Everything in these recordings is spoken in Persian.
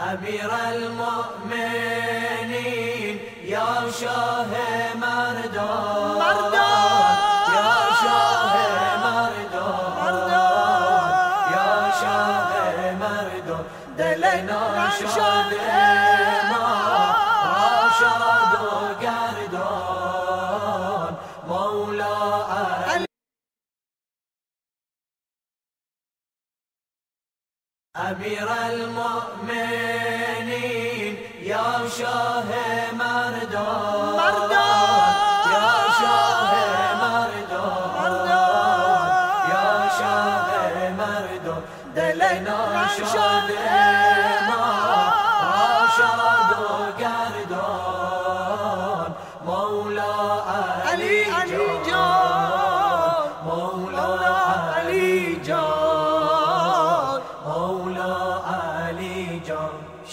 امیر المؤمنین یا شاه مردان مردان یا شاه مردان یا شاه مردان دل ناشاد ما و گردان مولا أمير المؤمنين يا شاه مالك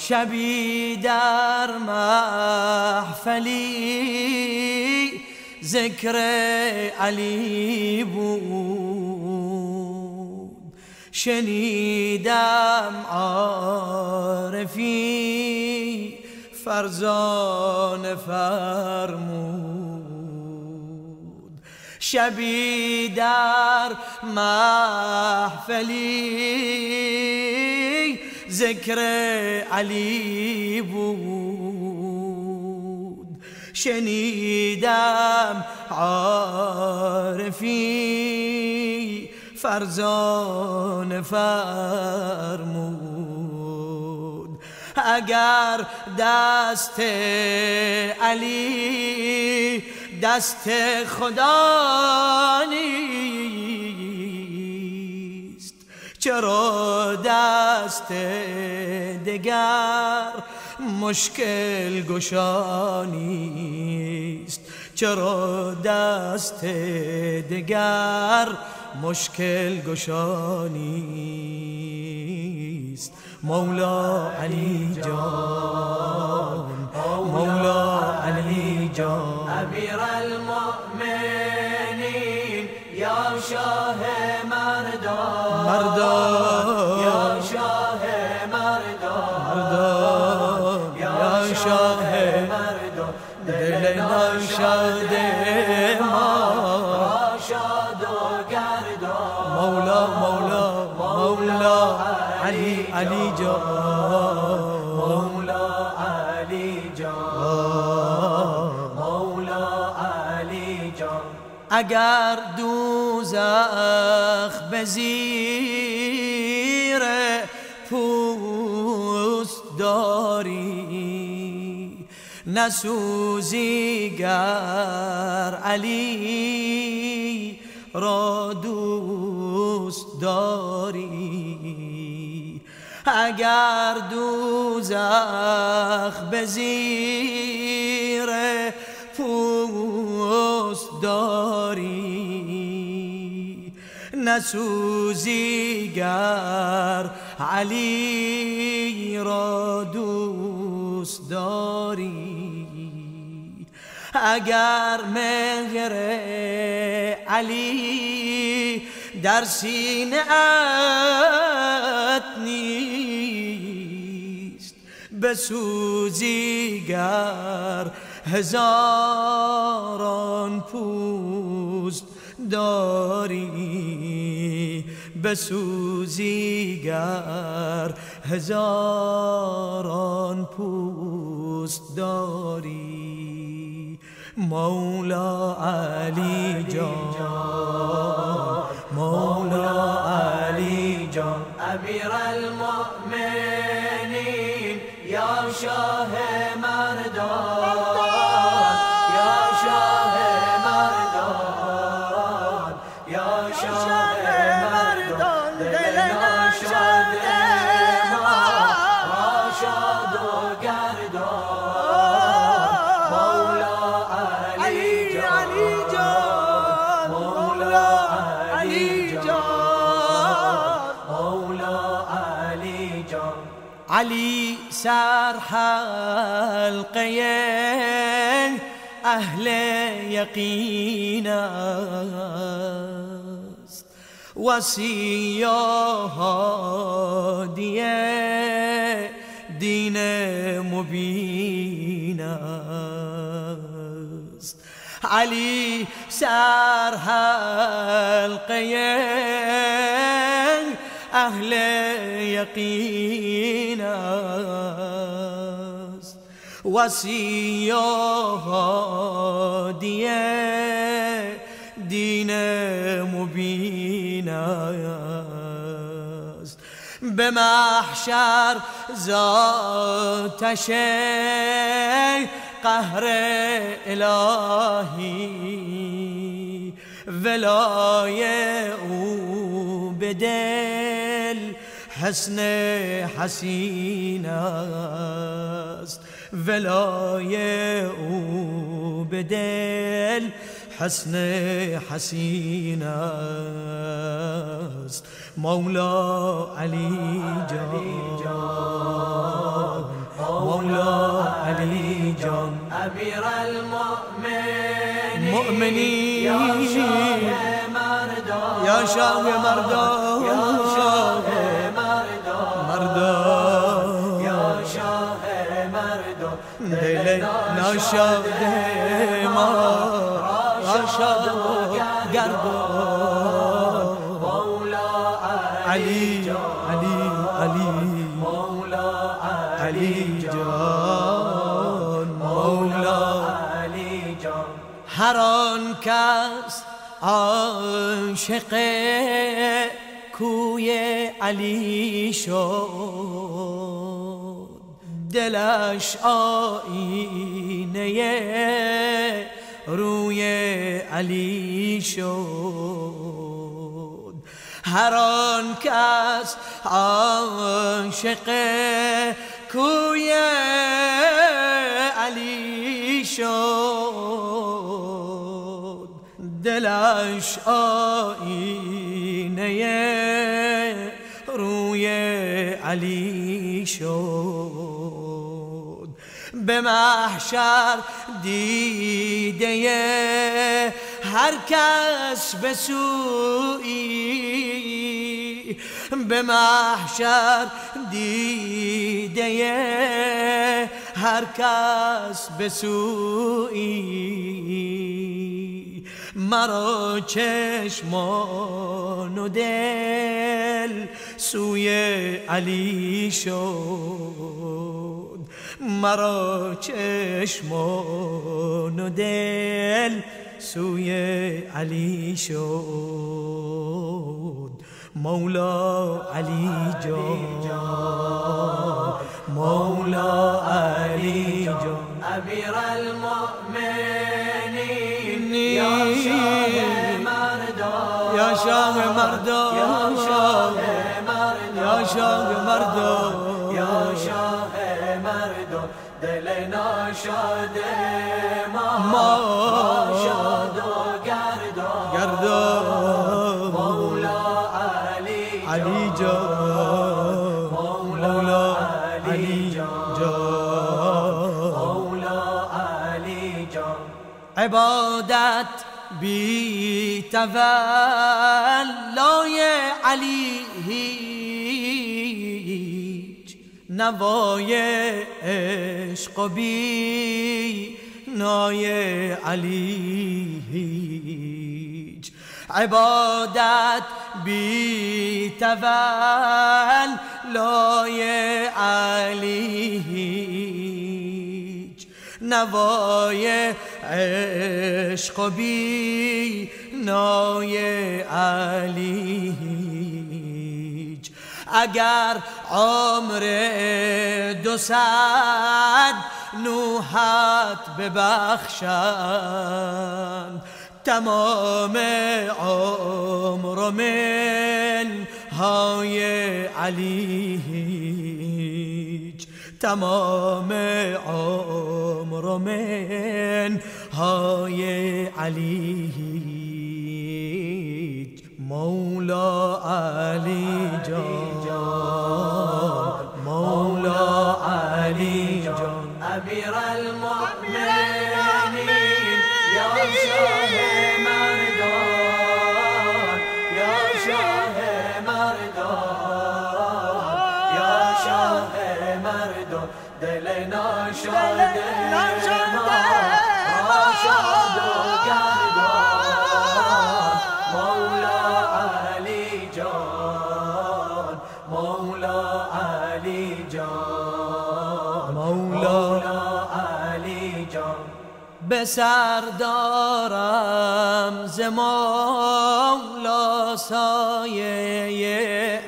شبی در محفلی ذکر علی بود. شنیدم عارفی فرزان فرمود. شبی در محفلی ذکر علی بود. شنیدم عارفی فرزان فرمود. اگر دست علی دست خدا نیست چرا دست دگر مشکل گشانیست چرا دست دگر مشکل گشانیست مولا علی جان مولا علی جان. امیر المؤمنین یا شاه ناشاد ما. راشاد و گردان. مولا مولا مولا علی علی جان. مولا علی جان. مولا علی جان. اگر دوزخ به زیر پوست داری نسوزی گر علی را دوست داری. اگر دوزخ به زیر پوست داری نسوزی گر علی را دوست داری؟ اگر مهر علی در سینه ات نیست بسوزی گر هزاران پوست داری؟ بسوزی گر هزاران پوست داری. مولا علی جان مولا علی جان. امیر المؤمنین یا شاه مردان یا شاه مردان یا شاه علي سار حلقين أهل يقينا وسيا هادية دين مبينا علي سار حلقين أهل يقيناس وسيا هادية دين مبيناس بمحشر ذات شيء قهر إلهي. ولاية أو به دل حسن حسین است. ولای أو به دل حسن حسین است. مولا علی جان. مولا علی جان. امیر المؤمنین مؤمنین یا شاه مردان یا شاه مردان یا شاه مردان مردان یا شاه مردان دل ناشاد ما راشاد گردان مولا علی علی علی مولا علی جان. مولا. علی جان. هر آن کس عاشق کوی علی شد. دلش آینه روی علی شد. هر آن کس عاشق کوی علی شد. دلش آینه روی علی شد. به محشر دیده هر کس به سوی به محشر دیده هر کس به سوی مرا چشمان و دل سوی علی شد. مرا چشمان و دل سوی علی شد. مولا علی جان مردان یا شاه مردان یا شاه مردان یا شاه مردان دل ناشاد ما ما شاد و گردان گردان مولا علی علی جان مولا علی جان مولا علی جان عبادت بی تولای علی هیچ. نوای عشق و بی نای علی هیچ. عبادت بی تولای علی هیچ. نوای عشق و بی نای علی هیچ. اگر عمر دو صد نوحت ببخشند تمام عمر من های علی هیچ تمام عمر من های علی هیچ. مولا علی جان. به سر دارم ز مولا سایه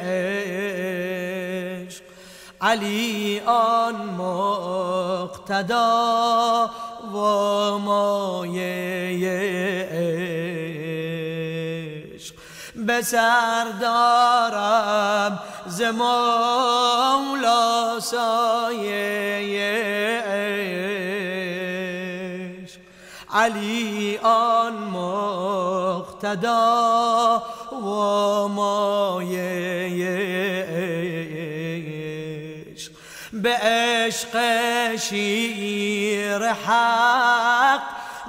عشق. علی آن مقتدا و مایه عشق. به سر دارم ز مولا سایه علی آن مقتدا و مایه عشق. به عشق شیر حق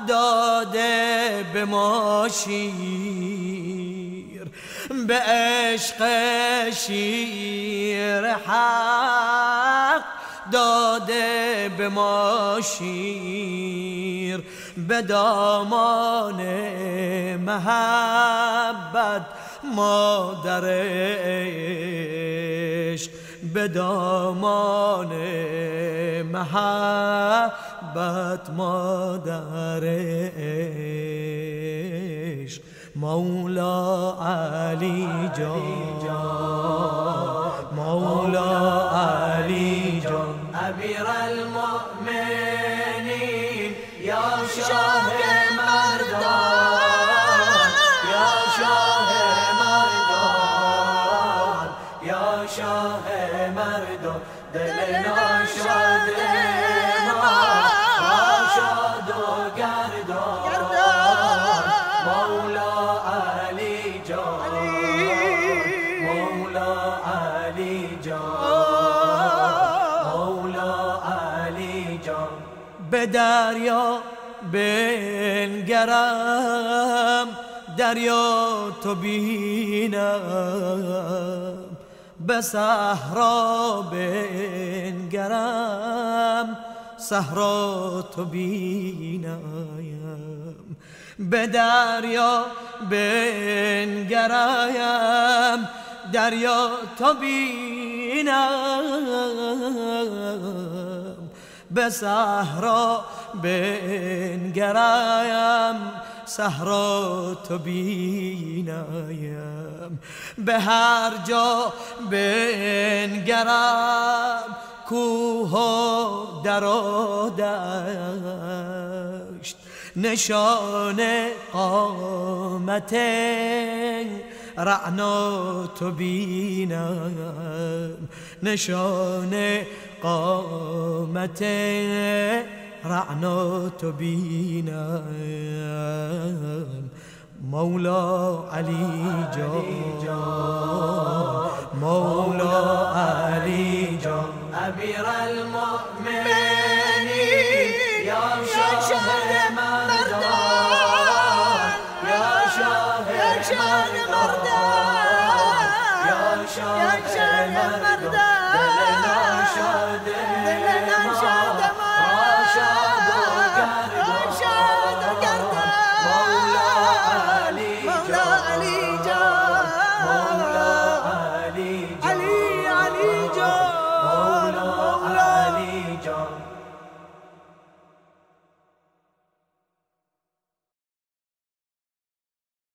داده به ما شیر. به عشق شیر حق داده به ما شیر. به دامان محبت مادر عشق. به دامان محبت مادر عشق. مولا علی جان. دل ناشاد ما. شاد و گردان. مولا علی جان. مولا علی جان. مولا علی جان. به دریا بنگرم. دریا تو بینم. به صحرا بنگرم صحرا تو بینم به دریا بنگرم دریا تو بینم به صحرا بنگرایم صحرا تو بینایم. به هر جا بنگرم کوه و در و دشت. نشان قامت رعنا تو بینم نشان قامت رعنت بينا. مولا علي جان. مولا علي جان. أمير المؤمنين يا شاه مردان. يا شاه مردان. يا شاه مردان.